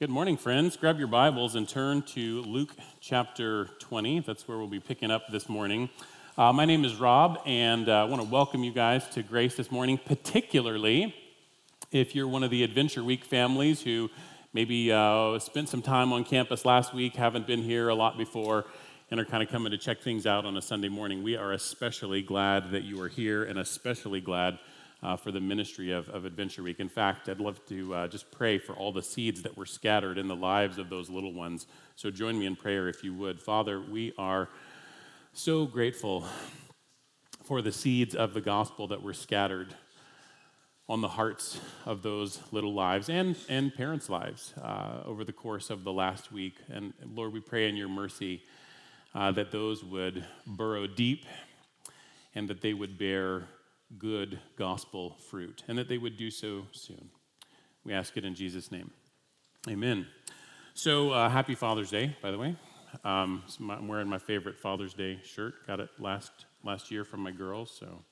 Good morning, friends. Grab your Bibles and turn to Luke chapter 20. That's where we'll be picking up this morning. Uh, my name is Rob, and uh, I want to welcome you guys to Grace this morning, particularly if you're one of the Adventure Week families who maybe uh, spent some time on campus last week, haven't been here a lot before, and are kind of coming to check things out on a Sunday morning. We are especially glad that you are here, and especially glad uh, for the ministry of, of Adventure Week. In fact, I'd love to uh, just pray for all the seeds that were scattered in the lives of those little ones. So join me in prayer if you would. Father, we are so grateful for the seeds of the gospel that were scattered on the hearts of those little lives and, and parents' lives uh, over the course of the last week. And Lord, we pray in your mercy uh, that those would burrow deep and that they would bear good gospel fruit, and that they would do so soon. We ask it in Jesus' name. Amen. So, uh, happy Father's Day, by the way. Um, my, I'm wearing my favorite Father's Day shirt. Got it last last year from my girls, so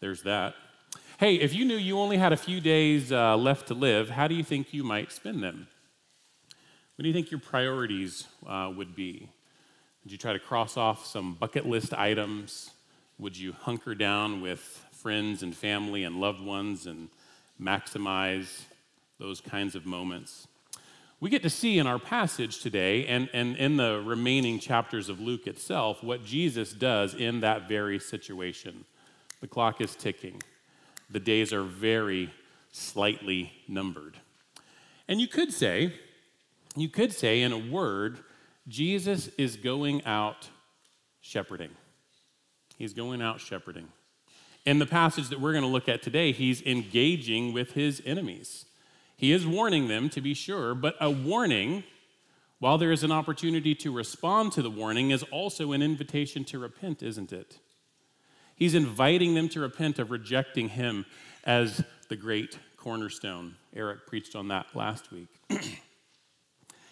there's that. Hey, if you knew you only had a few days uh, left to live, how do you think you might spend them? What do you think your priorities uh, would be? Would you try to cross off some bucket list items? Would you hunker down with friends and family and loved ones and maximize those kinds of moments. We get to see in our passage today and, and in the remaining chapters of Luke itself what Jesus does in that very situation. The clock is ticking, the days are very slightly numbered. And you could say, you could say in a word, Jesus is going out shepherding. He's going out shepherding. In the passage that we're going to look at today, he's engaging with his enemies. He is warning them, to be sure, but a warning, while there is an opportunity to respond to the warning, is also an invitation to repent, isn't it? He's inviting them to repent of rejecting him as the great cornerstone. Eric preached on that last week.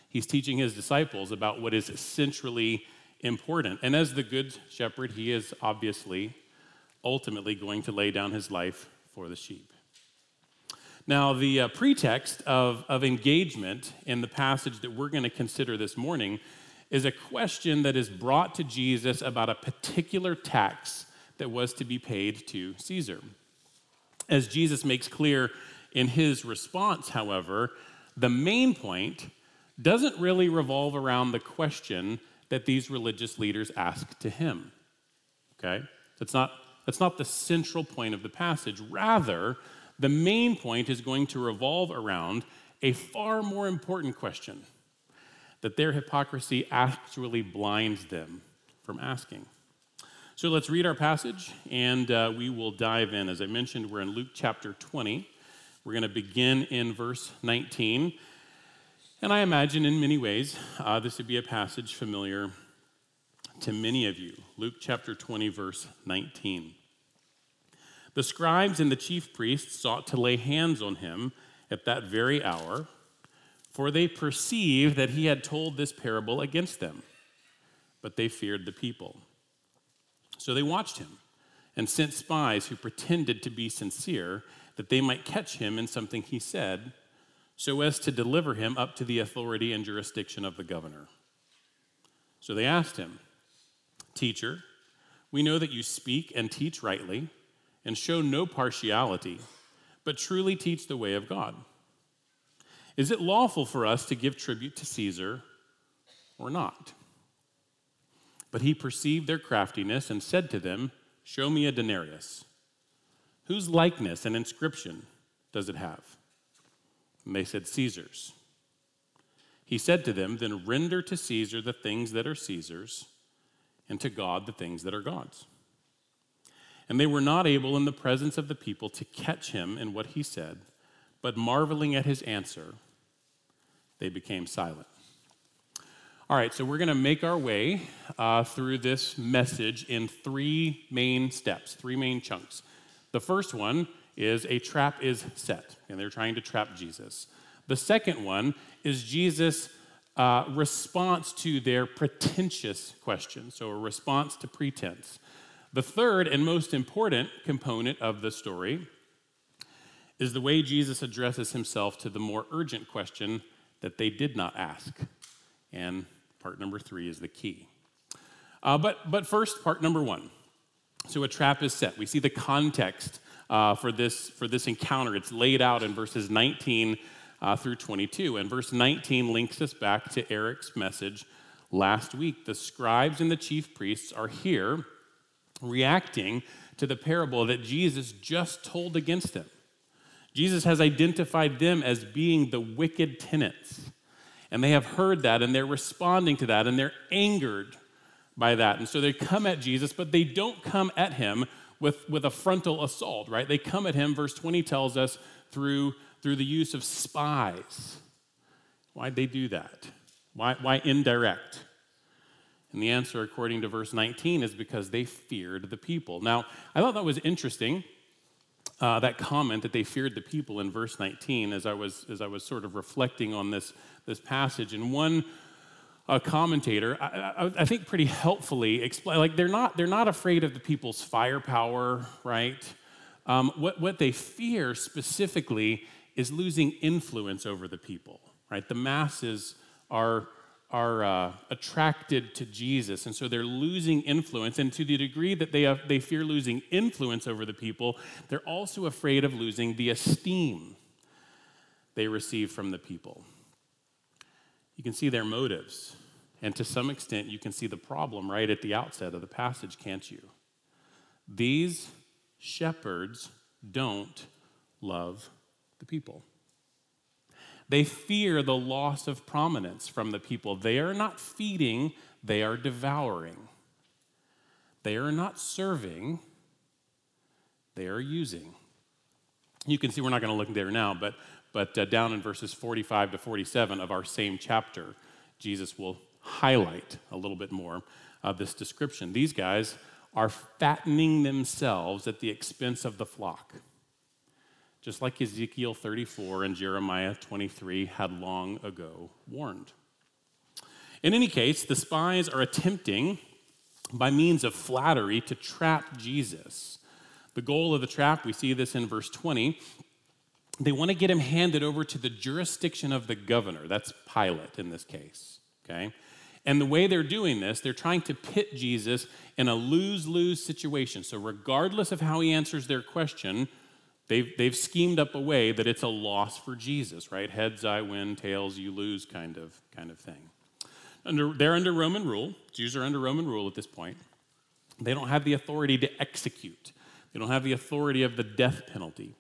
He's teaching his disciples about what is centrally important. And as the good shepherd, he is obviously ultimately going to lay down his life for the sheep. Now, the uh, pretext of, of engagement in the passage that we're going to consider this morning is a question that is brought to Jesus about a particular tax that was to be paid to Caesar. As Jesus makes clear in his response, however, the main point doesn't really revolve around the question that these religious leaders ask to him. Okay? That's not that's not the central point of the passage. Rather, the main point is going to revolve around a far more important question that their hypocrisy actually blinds them from asking. So let's read our passage and uh, we will dive in. As I mentioned, we're in Luke chapter 20. We're going to begin in verse 19. And I imagine in many ways uh, this would be a passage familiar to many of you. Luke chapter 20, verse 19. The scribes and the chief priests sought to lay hands on him at that very hour, for they perceived that he had told this parable against them. But they feared the people. So they watched him and sent spies who pretended to be sincere that they might catch him in something he said, so as to deliver him up to the authority and jurisdiction of the governor. So they asked him, Teacher, we know that you speak and teach rightly and show no partiality, but truly teach the way of God. Is it lawful for us to give tribute to Caesar or not? But he perceived their craftiness and said to them, Show me a denarius. Whose likeness and inscription does it have? And they said, Caesar's. He said to them, Then render to Caesar the things that are Caesar's and to God the things that are God's. And they were not able in the presence of the people to catch him in what he said, but marveling at his answer, they became silent. All right, so we're going to make our way uh, through this message in three main steps, three main chunks. The first one is a trap is set, and they're trying to trap Jesus. The second one is Jesus' uh, response to their pretentious question, so a response to pretense. The third and most important component of the story is the way Jesus addresses himself to the more urgent question that they did not ask. And part number three is the key. Uh, but, but first, part number one. So a trap is set. We see the context uh, for, this, for this encounter. It's laid out in verses 19 uh, through 22. And verse 19 links us back to Eric's message last week. The scribes and the chief priests are here reacting to the parable that Jesus just told against them. Jesus has identified them as being the wicked tenants. And they have heard that and they're responding to that and they're angered by that. And so they come at Jesus, but they don't come at him with, with a frontal assault, right? They come at him, verse 20 tells us, through, through the use of spies. Why'd they do that? Why, why indirect? And the answer, according to verse 19, is because they feared the people. Now, I thought that was interesting, uh, that comment that they feared the people in verse 19, as I was, as I was sort of reflecting on this, this passage. And one a commentator, I, I, I, think pretty helpfully explain, like they're not, they're not afraid of the people's firepower, right? Um, what, what they fear specifically is losing influence over the people, right? The masses are, are uh, attracted to Jesus, and so they're losing influence. And to the degree that they, have, they fear losing influence over the people, they're also afraid of losing the esteem they receive from the people. You can see their motives. And to some extent, you can see the problem right at the outset of the passage, can't you? These shepherds don't love the people. They fear the loss of prominence from the people. They are not feeding, they are devouring. They are not serving, they are using. You can see we're not going to look there now, but but uh, down in verses 45 to 47 of our same chapter, Jesus will highlight a little bit more of this description. These guys are fattening themselves at the expense of the flock, just like Ezekiel 34 and Jeremiah 23 had long ago warned. In any case, the spies are attempting, by means of flattery, to trap Jesus. The goal of the trap, we see this in verse 20, they want to get him handed over to the jurisdiction of the governor. That's Pilate in this case, okay? And the way they're doing this, they're trying to pit Jesus in a lose lose situation. So, regardless of how he answers their question, they've, they've schemed up a way that it's a loss for Jesus, right? Heads I win, tails you lose kind of, kind of thing. Under, they're under Roman rule. Jews are under Roman rule at this point. They don't have the authority to execute, they don't have the authority of the death penalty.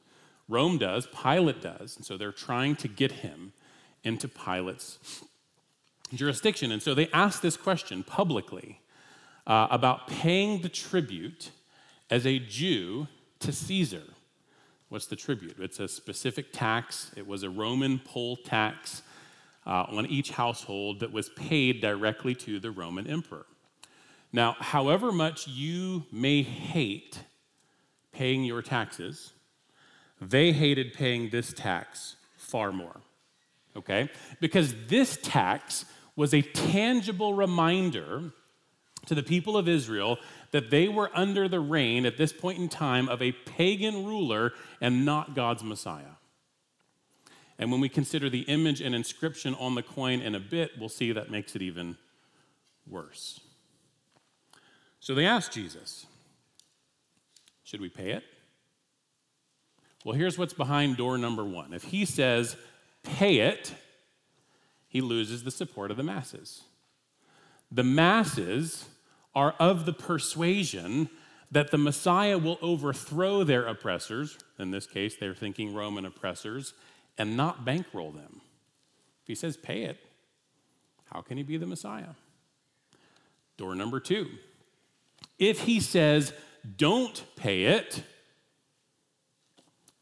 Rome does, Pilate does, and so they're trying to get him into Pilate's jurisdiction. And so they ask this question publicly uh, about paying the tribute as a Jew to Caesar. What's the tribute? It's a specific tax, it was a Roman poll tax uh, on each household that was paid directly to the Roman emperor. Now, however much you may hate paying your taxes, they hated paying this tax far more. Okay? Because this tax was a tangible reminder to the people of Israel that they were under the reign at this point in time of a pagan ruler and not God's Messiah. And when we consider the image and inscription on the coin in a bit, we'll see that makes it even worse. So they asked Jesus, Should we pay it? Well, here's what's behind door number one. If he says, pay it, he loses the support of the masses. The masses are of the persuasion that the Messiah will overthrow their oppressors, in this case, they're thinking Roman oppressors, and not bankroll them. If he says, pay it, how can he be the Messiah? Door number two. If he says, don't pay it,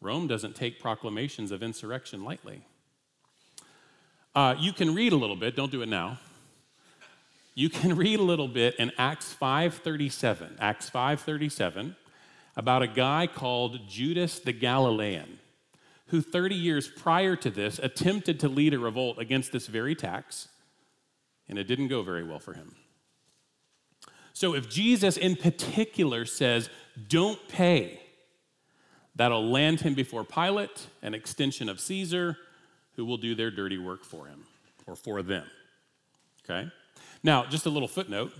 Rome doesn't take proclamations of insurrection lightly. Uh, you can read a little bit, don't do it now. You can read a little bit in Acts 5:37. Acts 5:37 about a guy called Judas the Galilean who 30 years prior to this attempted to lead a revolt against this very tax and it didn't go very well for him. So if Jesus in particular says, "Don't pay," That'll land him before Pilate, an extension of Caesar, who will do their dirty work for him. or for them. Okay? Now, just a little footnote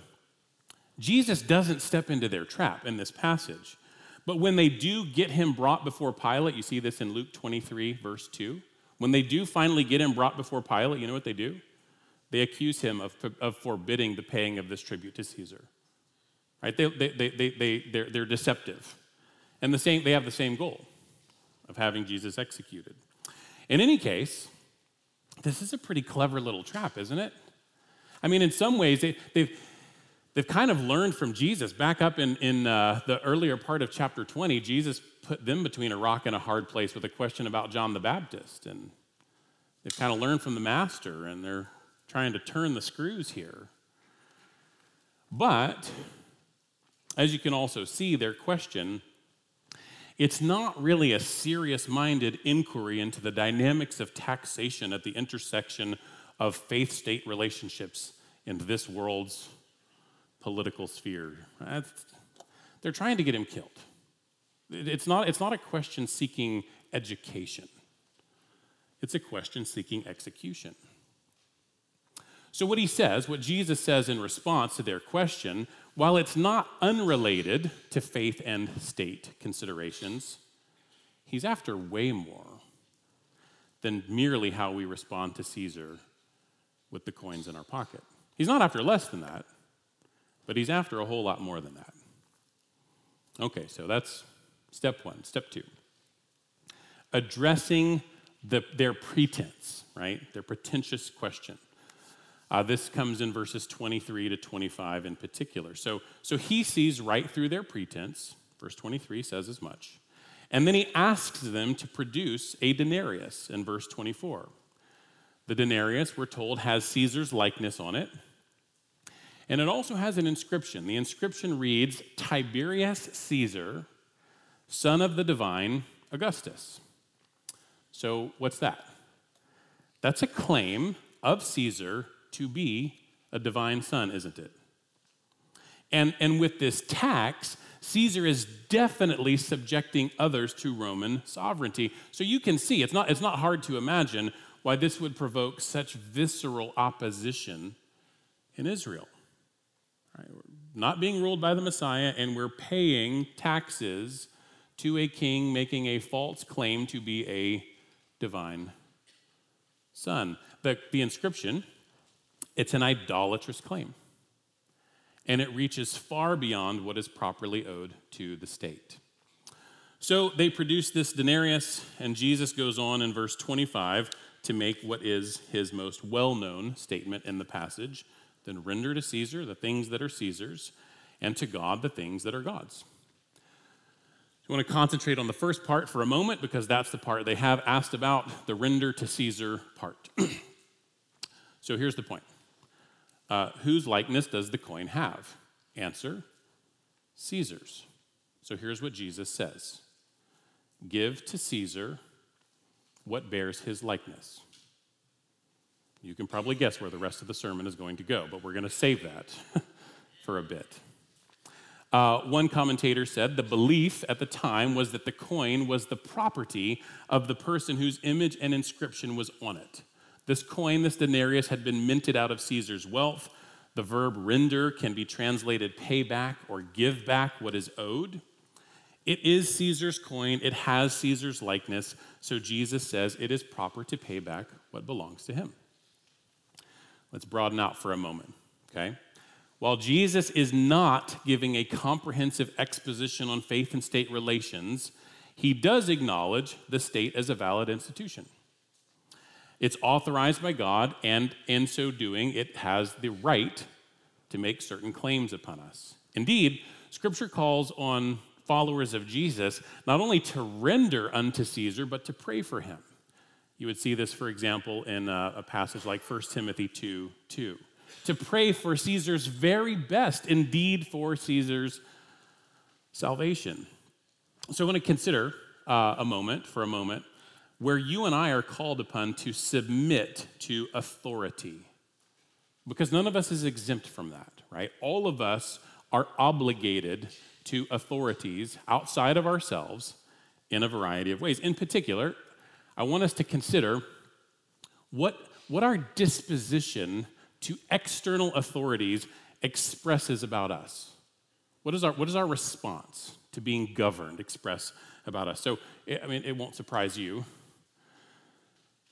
Jesus doesn't step into their trap in this passage. But when they do get him brought before Pilate, you see this in Luke 23, verse 2. When they do finally get him brought before Pilate, you know what they do? They accuse him of, of forbidding the paying of this tribute to Caesar. Right? They, they, they, they, they, they're, they're deceptive. And the same, they have the same goal of having Jesus executed. In any case, this is a pretty clever little trap, isn't it? I mean, in some ways, they, they've, they've kind of learned from Jesus. Back up in, in uh, the earlier part of chapter 20, Jesus put them between a rock and a hard place with a question about John the Baptist. And they've kind of learned from the master, and they're trying to turn the screws here. But, as you can also see, their question it's not really a serious minded inquiry into the dynamics of taxation at the intersection of faith state relationships in this world's political sphere. They're trying to get him killed. It's not, it's not a question seeking education, it's a question seeking execution. So, what he says, what Jesus says in response to their question, while it's not unrelated to faith and state considerations, he's after way more than merely how we respond to Caesar with the coins in our pocket. He's not after less than that, but he's after a whole lot more than that. Okay, so that's step one. Step two addressing the, their pretense, right? Their pretentious question. Uh, this comes in verses 23 to 25 in particular. So, so he sees right through their pretense. Verse 23 says as much. And then he asks them to produce a denarius in verse 24. The denarius, we're told, has Caesar's likeness on it. And it also has an inscription. The inscription reads Tiberius Caesar, son of the divine Augustus. So, what's that? That's a claim of Caesar to be a divine son, isn't it? And, and with this tax, Caesar is definitely subjecting others to Roman sovereignty. So you can see, it's not, it's not hard to imagine why this would provoke such visceral opposition in Israel. Right? not being ruled by the Messiah, and we're paying taxes to a king making a false claim to be a divine son. The, the inscription, it's an idolatrous claim, and it reaches far beyond what is properly owed to the state. So they produce this denarius, and Jesus goes on in verse 25 to make what is his most well known statement in the passage then render to Caesar the things that are Caesar's, and to God the things that are God's. I want to concentrate on the first part for a moment because that's the part they have asked about the render to Caesar part. so here's the point uh, Whose likeness does the coin have? Answer Caesar's. So here's what Jesus says Give to Caesar what bears his likeness. You can probably guess where the rest of the sermon is going to go, but we're going to save that for a bit. Uh, one commentator said the belief at the time was that the coin was the property of the person whose image and inscription was on it. This coin, this denarius, had been minted out of Caesar's wealth. The verb render can be translated pay back or give back what is owed. It is Caesar's coin, it has Caesar's likeness, so Jesus says it is proper to pay back what belongs to him. Let's broaden out for a moment, okay? While Jesus is not giving a comprehensive exposition on faith and state relations, he does acknowledge the state as a valid institution. It's authorized by God, and in so doing, it has the right to make certain claims upon us. Indeed, Scripture calls on followers of Jesus not only to render unto Caesar, but to pray for him. You would see this, for example, in a, a passage like 1 Timothy 2 2. To pray for Caesar's very best, indeed for Caesar's salvation. So I want to consider uh, a moment, for a moment, where you and I are called upon to submit to authority. Because none of us is exempt from that, right? All of us are obligated to authorities outside of ourselves in a variety of ways. In particular, I want us to consider what, what our disposition to external authorities expresses about us. What is our, what is our response to being governed express about us? So, I mean, it won't surprise you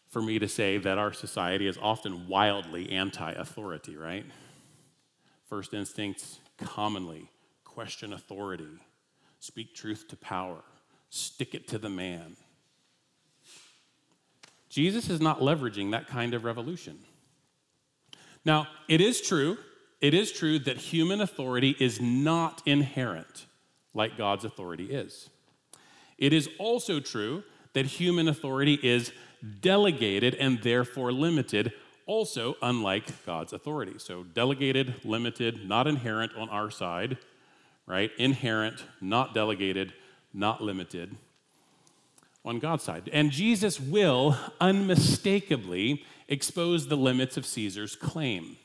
for me to say that our society is often wildly anti authority, right? First instincts commonly question authority, speak truth to power, stick it to the man. Jesus is not leveraging that kind of revolution. Now, it is true, it is true that human authority is not inherent like God's authority is. It is also true that human authority is delegated and therefore limited, also unlike God's authority. So, delegated, limited, not inherent on our side, right? Inherent, not delegated, not limited on God's side. And Jesus will unmistakably expose the limits of Caesar's claim.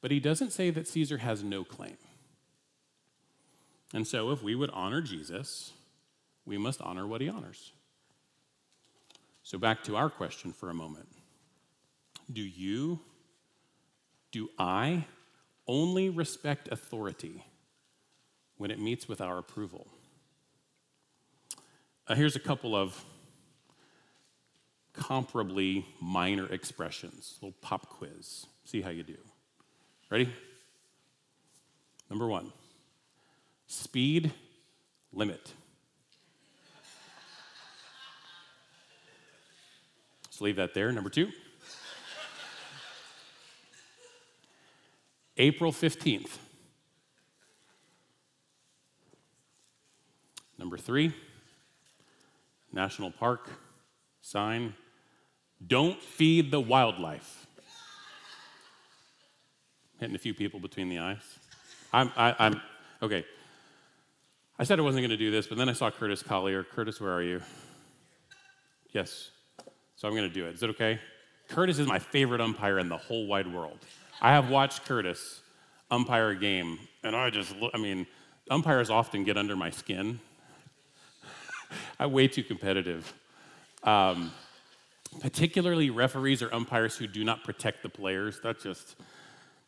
But he doesn't say that Caesar has no claim. And so, if we would honor Jesus, we must honor what he honors. So, back to our question for a moment Do you, do I only respect authority when it meets with our approval? Uh, here's a couple of comparably minor expressions, a little pop quiz. See how you do. Ready? Number one speed limit. Let's leave that there. Number two. April 15th. Number three, National Park sign don't feed the wildlife. Hitting a few people between the eyes. I'm, I, I'm okay. I said I wasn't going to do this, but then I saw Curtis Collier. Curtis, where are you? Yes. So I'm going to do it. Is it okay? Curtis is my favorite umpire in the whole wide world. I have watched Curtis umpire a game, and I just, I mean, umpires often get under my skin. I'm way too competitive. Um, particularly referees or umpires who do not protect the players. That just,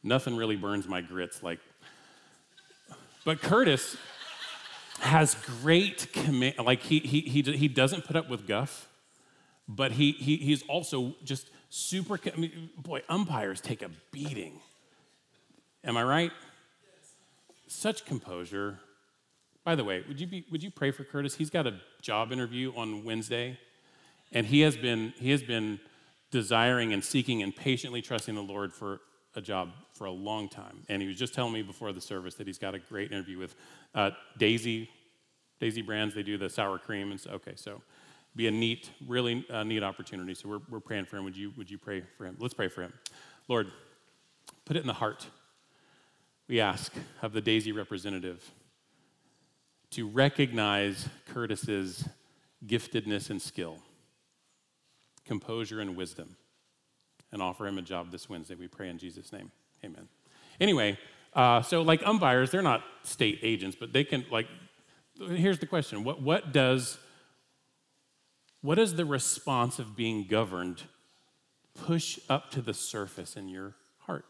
nothing really burns my grits like. But Curtis has great command. Like, he, he, he, he doesn't put up with guff but he, he, he's also just super. I mean, boy, umpires take a beating. Am I right? Such composure. By the way, would you, be, would you pray for Curtis? He's got a job interview on Wednesday, and he has been, he has been desiring and seeking and patiently trusting the Lord for a job for a long time. And he was just telling me before the service that he's got a great interview with uh, Daisy, Daisy Brands. They do the sour cream. And so, okay, so be a neat, really uh, neat opportunity. So we're, we're praying for him. Would you, would you pray for him? Let's pray for him. Lord, put it in the heart, we ask, of the Daisy representative to recognize Curtis's giftedness and skill, composure and wisdom, and offer him a job this Wednesday. We pray in Jesus' name. Amen. Anyway, uh, so like umpires, they're not state agents, but they can, like, here's the question what, what does what is the response of being governed push up to the surface in your heart?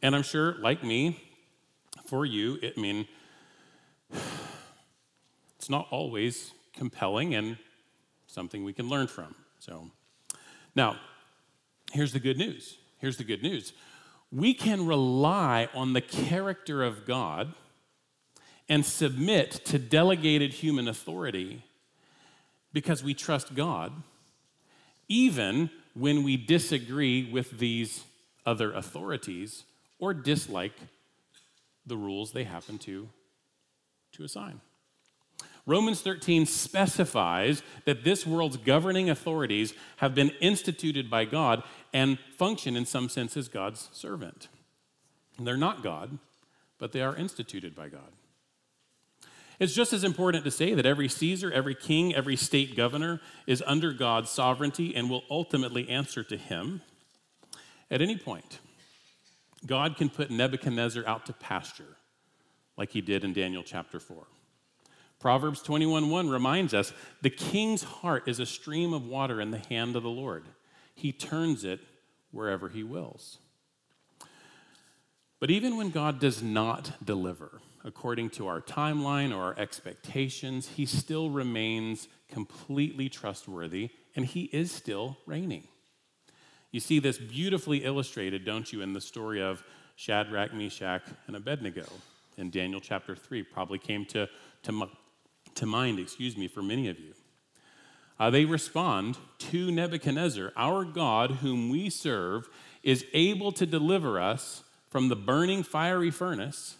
And I'm sure, like me, for you, it I mean it's not always compelling and something we can learn from. So now, here's the good news. Here's the good news. We can rely on the character of God and submit to delegated human authority because we trust God, even when we disagree with these other authorities or dislike the rules they happen to, to assign. Romans 13 specifies that this world's governing authorities have been instituted by God and function in some sense as God's servant. They're not God, but they are instituted by God. It's just as important to say that every Caesar, every king, every state governor is under God's sovereignty and will ultimately answer to him at any point. God can put Nebuchadnezzar out to pasture like he did in Daniel chapter 4. Proverbs 21:1 reminds us, "The king's heart is a stream of water in the hand of the Lord. he turns it wherever he wills. But even when God does not deliver according to our timeline or our expectations, he still remains completely trustworthy and he is still reigning. You see this beautifully illustrated, don't you, in the story of Shadrach, Meshach, and Abednego in Daniel chapter 3. Probably came to, to, to mind, excuse me, for many of you. Uh, they respond to Nebuchadnezzar, Our God, whom we serve, is able to deliver us from the burning fiery furnace,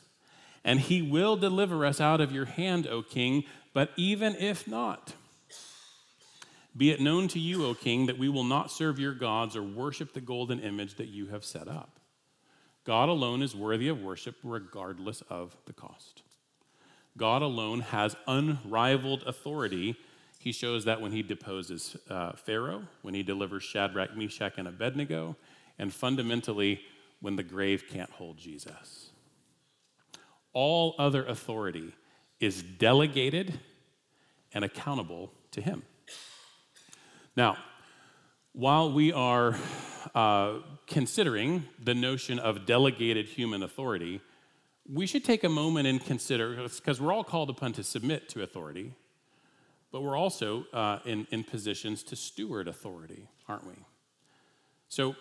and he will deliver us out of your hand, O king. But even if not, be it known to you, O king, that we will not serve your gods or worship the golden image that you have set up. God alone is worthy of worship regardless of the cost. God alone has unrivaled authority. He shows that when he deposes uh, Pharaoh, when he delivers Shadrach, Meshach, and Abednego, and fundamentally, when the grave can't hold Jesus. All other authority is delegated and accountable to him. Now, while we are uh, considering the notion of delegated human authority, we should take a moment and consider, because we're all called upon to submit to authority, but we're also uh, in, in positions to steward authority, aren't we? So,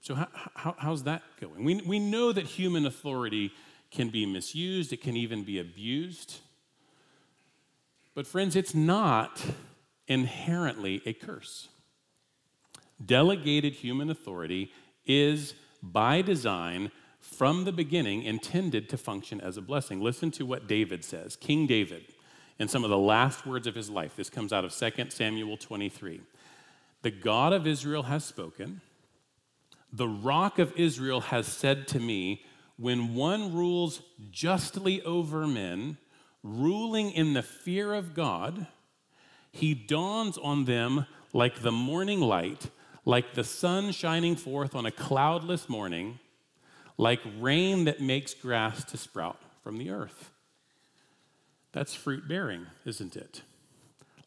so how, how, how's that going? We, we know that human authority can be misused, it can even be abused. But, friends, it's not inherently a curse. Delegated human authority is, by design, from the beginning, intended to function as a blessing. Listen to what David says, King David, in some of the last words of his life. This comes out of 2 Samuel 23. The God of Israel has spoken. The rock of Israel has said to me, When one rules justly over men, ruling in the fear of God, he dawns on them like the morning light like the sun shining forth on a cloudless morning, like rain that makes grass to sprout from the earth. That's fruit bearing, isn't it?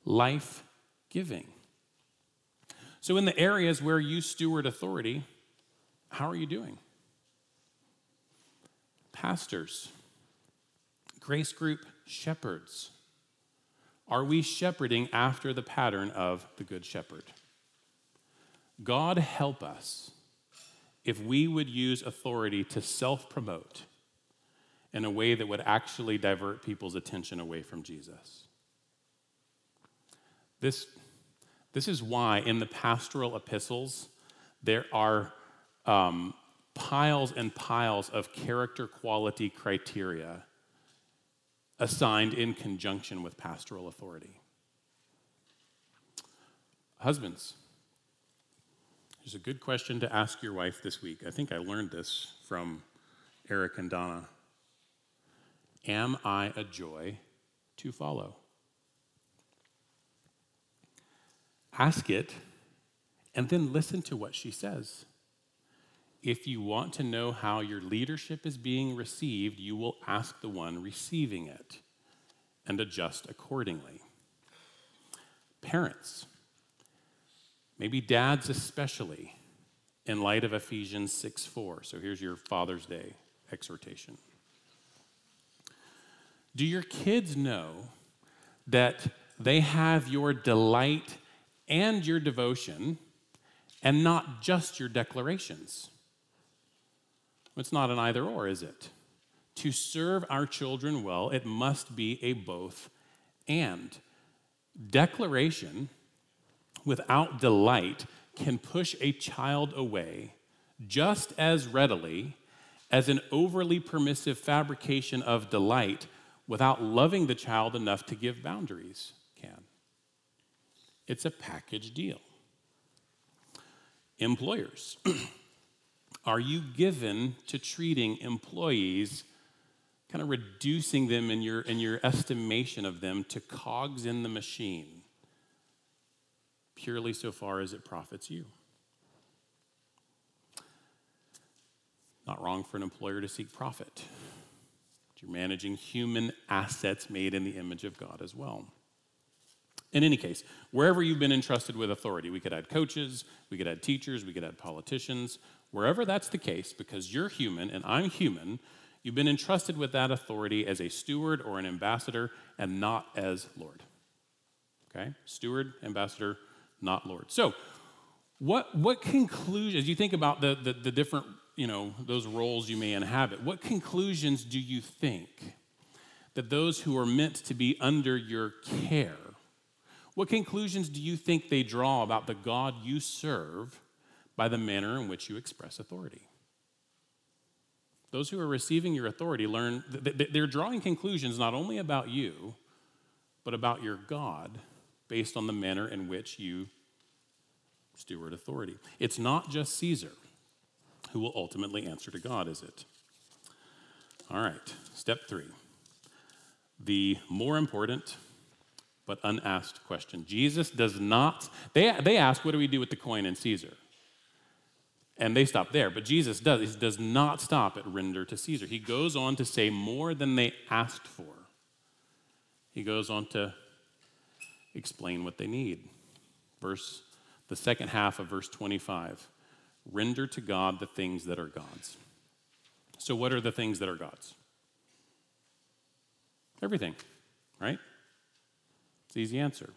Life giving. So, in the areas where you steward authority, how are you doing? Pastors, grace group shepherds, are we shepherding after the pattern of the Good Shepherd? God help us if we would use authority to self promote in a way that would actually divert people's attention away from Jesus. This, this is why in the pastoral epistles there are um, piles and piles of character quality criteria assigned in conjunction with pastoral authority. Husbands, it's a good question to ask your wife this week. I think I learned this from Eric and Donna. Am I a joy to follow? Ask it and then listen to what she says. If you want to know how your leadership is being received, you will ask the one receiving it and adjust accordingly. Parents, Maybe dads, especially, in light of Ephesians 6 4. So here's your Father's Day exhortation. Do your kids know that they have your delight and your devotion and not just your declarations? It's not an either or, is it? To serve our children well, it must be a both and. Declaration without delight can push a child away just as readily as an overly permissive fabrication of delight without loving the child enough to give boundaries can. It's a package deal. Employers, are you given to treating employees, kind of reducing them in your, in your estimation of them to cogs in the machine? Purely so far as it profits you. Not wrong for an employer to seek profit. You're managing human assets made in the image of God as well. In any case, wherever you've been entrusted with authority, we could add coaches, we could add teachers, we could add politicians, wherever that's the case, because you're human and I'm human, you've been entrusted with that authority as a steward or an ambassador and not as Lord. Okay? Steward, ambassador, not Lord. So, what, what conclusions, as you think about the, the, the different, you know, those roles you may inhabit, what conclusions do you think that those who are meant to be under your care, what conclusions do you think they draw about the God you serve by the manner in which you express authority? Those who are receiving your authority learn, they're drawing conclusions not only about you, but about your God based on the manner in which you steward authority. It's not just Caesar who will ultimately answer to God, is it? All right, step three. The more important but unasked question. Jesus does not, they, they ask, what do we do with the coin and Caesar? And they stop there, but Jesus does. He does not stop at render to Caesar. He goes on to say more than they asked for. He goes on to explain what they need. Verse the second half of verse 25 render to God the things that are God's. So, what are the things that are God's? Everything, right? It's the easy answer.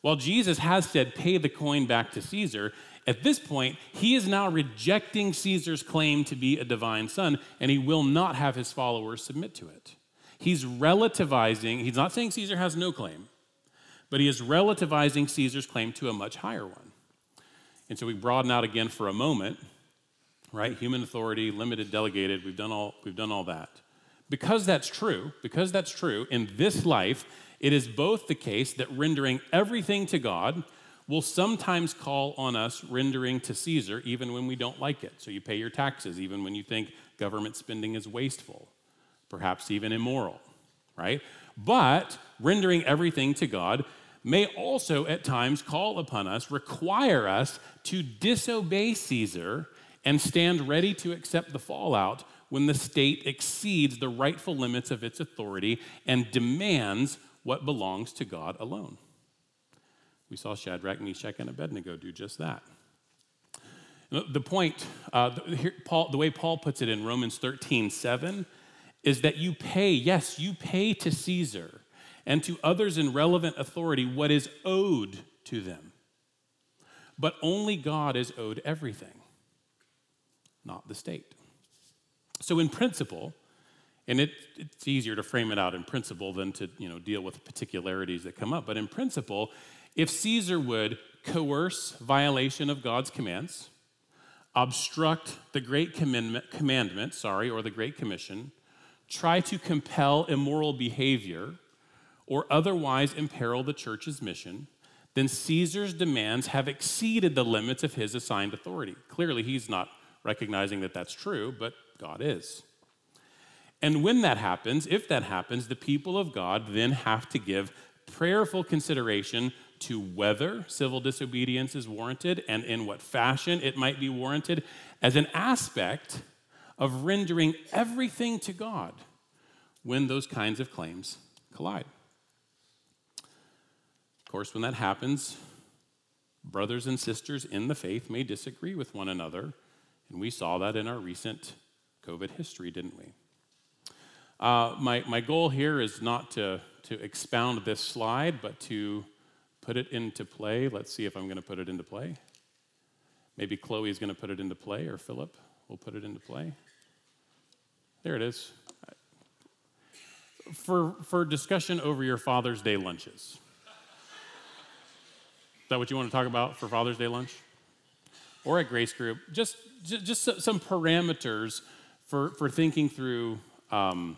While Jesus has said, pay the coin back to Caesar, at this point, he is now rejecting Caesar's claim to be a divine son, and he will not have his followers submit to it. He's relativizing, he's not saying Caesar has no claim, but he is relativizing Caesar's claim to a much higher one. And so we broaden out again for a moment, right? Human authority, limited, delegated, we've done all, we've done all that. Because that's true, because that's true, in this life, it is both the case that rendering everything to God will sometimes call on us rendering to Caesar even when we don't like it. So you pay your taxes even when you think government spending is wasteful, perhaps even immoral, right? But rendering everything to God may also at times call upon us, require us to disobey Caesar and stand ready to accept the fallout when the state exceeds the rightful limits of its authority and demands what belongs to God alone. We saw Shadrach, Meshach, and Abednego do just that. The point, uh, here, Paul, the way Paul puts it in Romans 13, 7, is that you pay, yes, you pay to Caesar and to others in relevant authority what is owed to them. But only God is owed everything, not the state. So, in principle, and it, it's easier to frame it out in principle than to you know, deal with particularities that come up, but in principle, if Caesar would coerce violation of God's commands, obstruct the great commandment, commandment sorry, or the Great Commission, try to compel immoral behavior, or otherwise imperil the church's mission, then Caesar's demands have exceeded the limits of his assigned authority. Clearly, he's not recognizing that that's true, but God is. And when that happens, if that happens, the people of God then have to give prayerful consideration to whether civil disobedience is warranted and in what fashion it might be warranted as an aspect of rendering everything to God when those kinds of claims collide. Of course, when that happens, brothers and sisters in the faith may disagree with one another, and we saw that in our recent COVID history, didn't we? Uh, my, my goal here is not to, to expound this slide, but to put it into play. Let's see if I'm going to put it into play. Maybe Chloe is going to put it into play, or Philip will put it into play. There it is. For, for discussion over your Father's Day lunches that what you want to talk about for Father's Day lunch? Or at Grace Group? Just, just, just some parameters for, for thinking through um,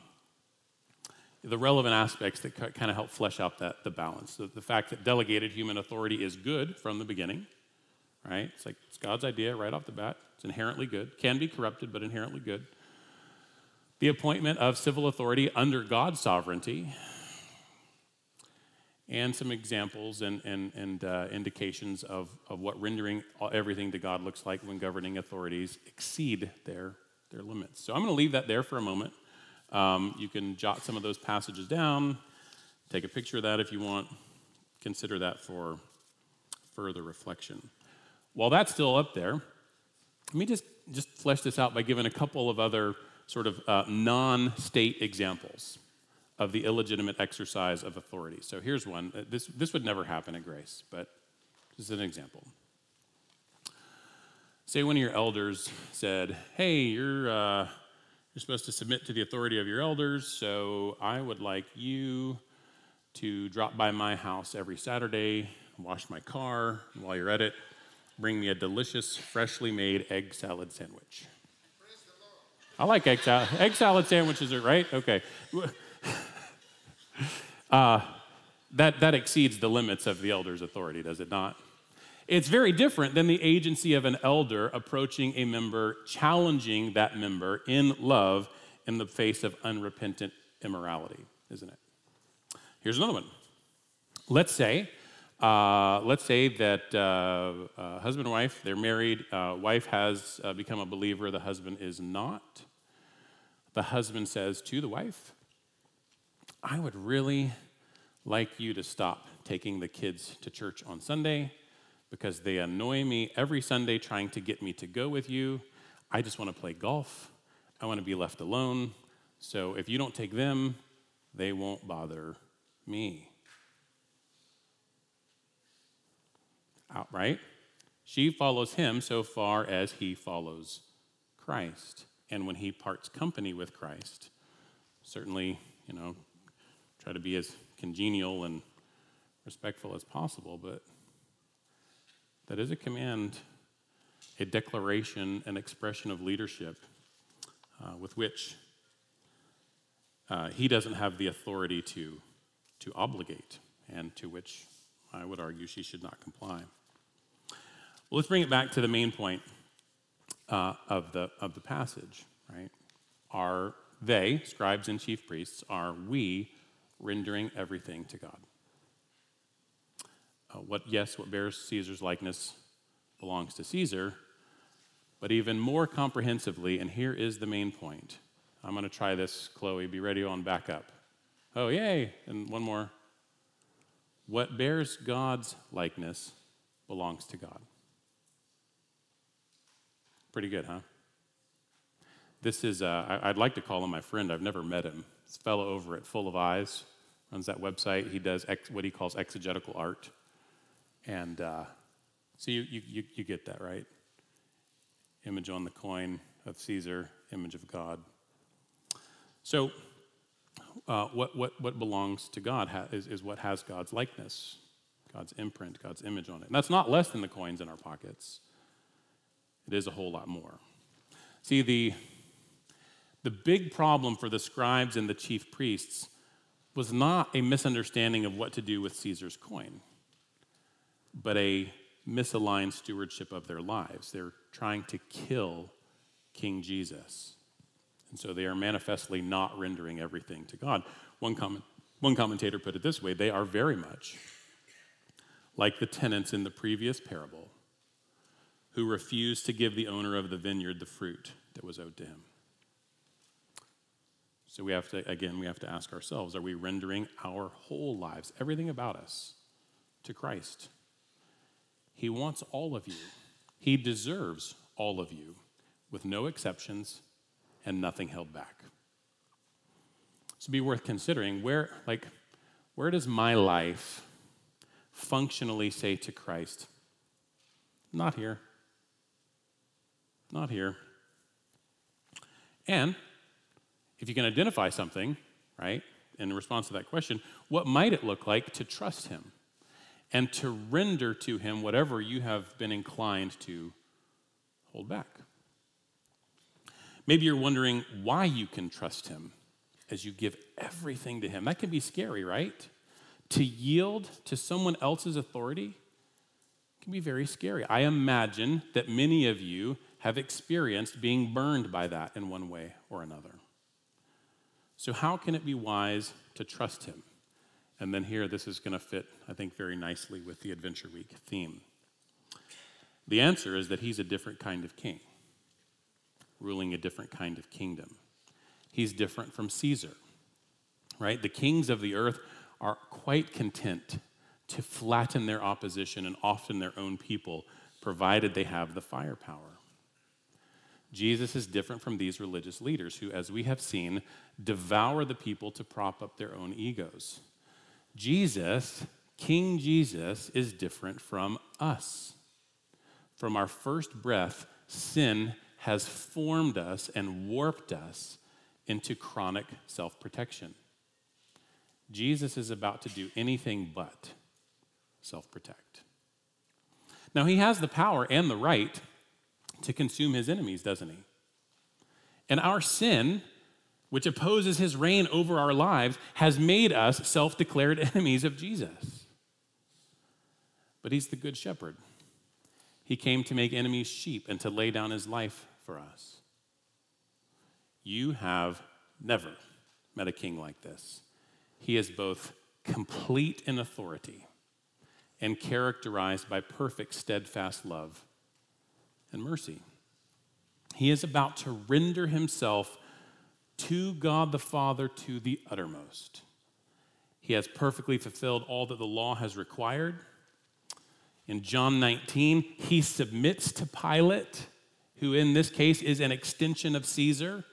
the relevant aspects that kind of help flesh out that, the balance. The, the fact that delegated human authority is good from the beginning, right? It's like it's God's idea right off the bat. It's inherently good, can be corrupted, but inherently good. The appointment of civil authority under God's sovereignty, and some examples and, and, and uh, indications of, of what rendering everything to God looks like when governing authorities exceed their, their limits. So I'm going to leave that there for a moment. Um, you can jot some of those passages down, take a picture of that if you want, consider that for further reflection. While that's still up there, let me just, just flesh this out by giving a couple of other sort of uh, non state examples of the illegitimate exercise of authority. So here's one. Uh, this, this would never happen at Grace, but this is an example. Say one of your elders said, Hey, you're, uh, you're supposed to submit to the authority of your elders, so I would like you to drop by my house every Saturday, wash my car, while you're at it, bring me a delicious, freshly made egg salad sandwich. I like egg salad. Egg salad sandwiches are right. Okay. Uh, that, that exceeds the limits of the elder's authority, does it not? It's very different than the agency of an elder approaching a member, challenging that member in love in the face of unrepentant immorality, isn't it? Here's another one. Let's say, uh, let's say that uh, uh, husband and wife, they're married, uh, wife has uh, become a believer, the husband is not. The husband says to the wife, I would really like you to stop taking the kids to church on Sunday because they annoy me every Sunday trying to get me to go with you. I just want to play golf. I want to be left alone. So if you don't take them, they won't bother me. Outright. She follows him so far as he follows Christ. And when he parts company with Christ, certainly, you know, try to be as congenial and respectful as possible, but that is a command, a declaration, an expression of leadership uh, with which uh, he doesn't have the authority to to obligate, and to which I would argue she should not comply. Well, let's bring it back to the main point uh, of, the, of the passage, right? Are they, scribes and chief priests, are we rendering everything to God? Uh, what, yes, what bears Caesar's likeness belongs to Caesar, but even more comprehensively, and here is the main point. I'm going to try this, Chloe. Be ready on back up. Oh, yay. And one more. What bears God's likeness belongs to God. Pretty good, huh? This is, uh, I'd like to call him my friend. I've never met him. This fellow over at Full of Eyes runs that website. He does ex, what he calls exegetical art. And uh, so you, you, you get that, right? Image on the coin of Caesar, image of God. So uh, what, what, what belongs to God ha- is, is what has God's likeness, God's imprint, God's image on it. And that's not less than the coins in our pockets, it is a whole lot more. See, the, the big problem for the scribes and the chief priests was not a misunderstanding of what to do with Caesar's coin, but a misaligned stewardship of their lives. They're trying to kill King Jesus. And so they are manifestly not rendering everything to God. One, comment, one commentator put it this way they are very much like the tenants in the previous parable who refused to give the owner of the vineyard the fruit that was owed to him. So we have to, again, we have to ask ourselves are we rendering our whole lives, everything about us, to Christ? He wants all of you, He deserves all of you, with no exceptions and nothing held back. So be worth considering where, like, where does my life functionally say to Christ, not here, not here. And if you can identify something, right, in response to that question, what might it look like to trust Him and to render to Him whatever you have been inclined to hold back? Maybe you're wondering why you can trust Him as you give everything to Him. That can be scary, right? To yield to someone else's authority can be very scary. I imagine that many of you have experienced being burned by that in one way or another. So, how can it be wise to trust Him? And then here, this is going to fit, I think, very nicely with the Adventure Week theme. The answer is that He's a different kind of king ruling a different kind of kingdom. He's different from Caesar, right? The kings of the earth are quite content to flatten their opposition and often their own people, provided they have the firepower. Jesus is different from these religious leaders who, as we have seen, devour the people to prop up their own egos. Jesus, King Jesus, is different from us. From our first breath, sin has formed us and warped us into chronic self protection. Jesus is about to do anything but self protect. Now, he has the power and the right to consume his enemies, doesn't he? And our sin, which opposes his reign over our lives, has made us self declared enemies of Jesus. But he's the good shepherd. He came to make enemies sheep and to lay down his life for us. You have never met a king like this. He is both complete in authority and characterized by perfect, steadfast love and mercy. He is about to render himself to God the Father to the uttermost. He has perfectly fulfilled all that the law has required. In John 19, he submits to Pilate, who in this case is an extension of Caesar,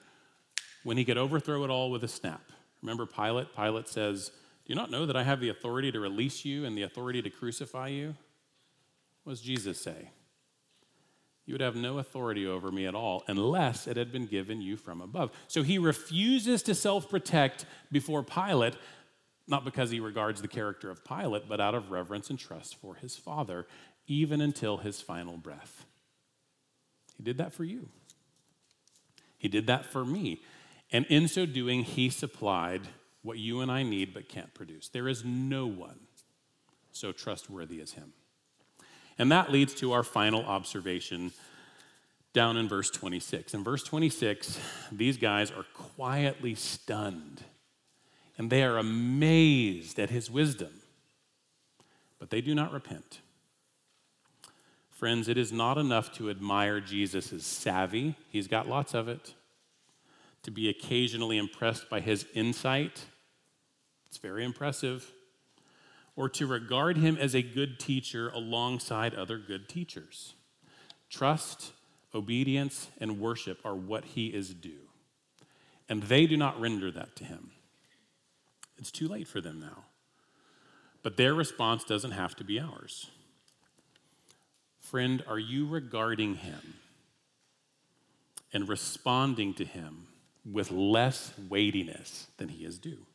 when he could overthrow it all with a snap. Remember Pilate? Pilate says, Do you not know that I have the authority to release you and the authority to crucify you? What does Jesus say? You would have no authority over me at all unless it had been given you from above. So he refuses to self protect before Pilate, not because he regards the character of Pilate, but out of reverence and trust for his Father, even until his final breath. He did that for you. He did that for me. And in so doing, he supplied what you and I need but can't produce. There is no one so trustworthy as him. And that leads to our final observation down in verse 26. In verse 26, these guys are quietly stunned and they are amazed at his wisdom, but they do not repent. Friends, it is not enough to admire Jesus' savvy, he's got lots of it, to be occasionally impressed by his insight. It's very impressive or to regard him as a good teacher alongside other good teachers. Trust, obedience, and worship are what he is due. And they do not render that to him. It's too late for them now. But their response doesn't have to be ours. Friend, are you regarding him and responding to him with less weightiness than he is due?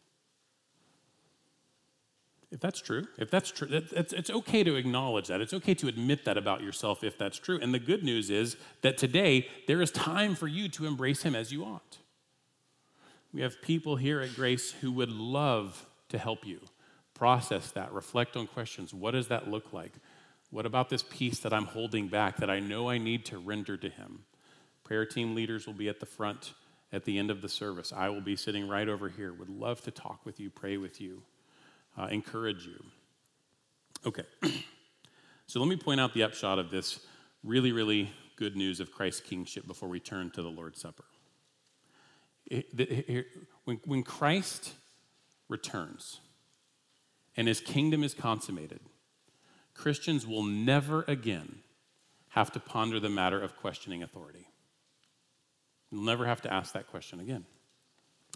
If that's true, if that's true, it's, it's okay to acknowledge that. It's okay to admit that about yourself if that's true. And the good news is that today there is time for you to embrace Him as you ought. We have people here at Grace who would love to help you process that, reflect on questions. What does that look like? What about this piece that I'm holding back that I know I need to render to Him? Prayer team leaders will be at the front at the end of the service. I will be sitting right over here. Would love to talk with you, pray with you uh, encourage you. Okay, so let me point out the upshot of this really, really good news of Christ's kingship before we turn to the Lord's Supper. when, when Christ returns and his kingdom is consummated, Christians will never again have to ponder the matter of questioning authority. You'll never have to ask that question again.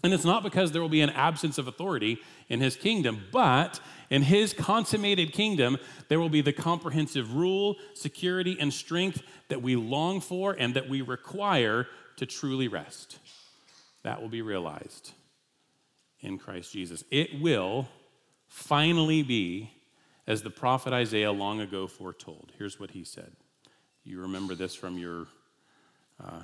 And it's not because there will be an absence of authority in his kingdom, but in his consummated kingdom, there will be the comprehensive rule, security, and strength that we long for and that we require to truly rest. That will be realized in Christ Jesus. It will finally be as the prophet Isaiah long ago foretold. Here's what he said. You remember this from your uh,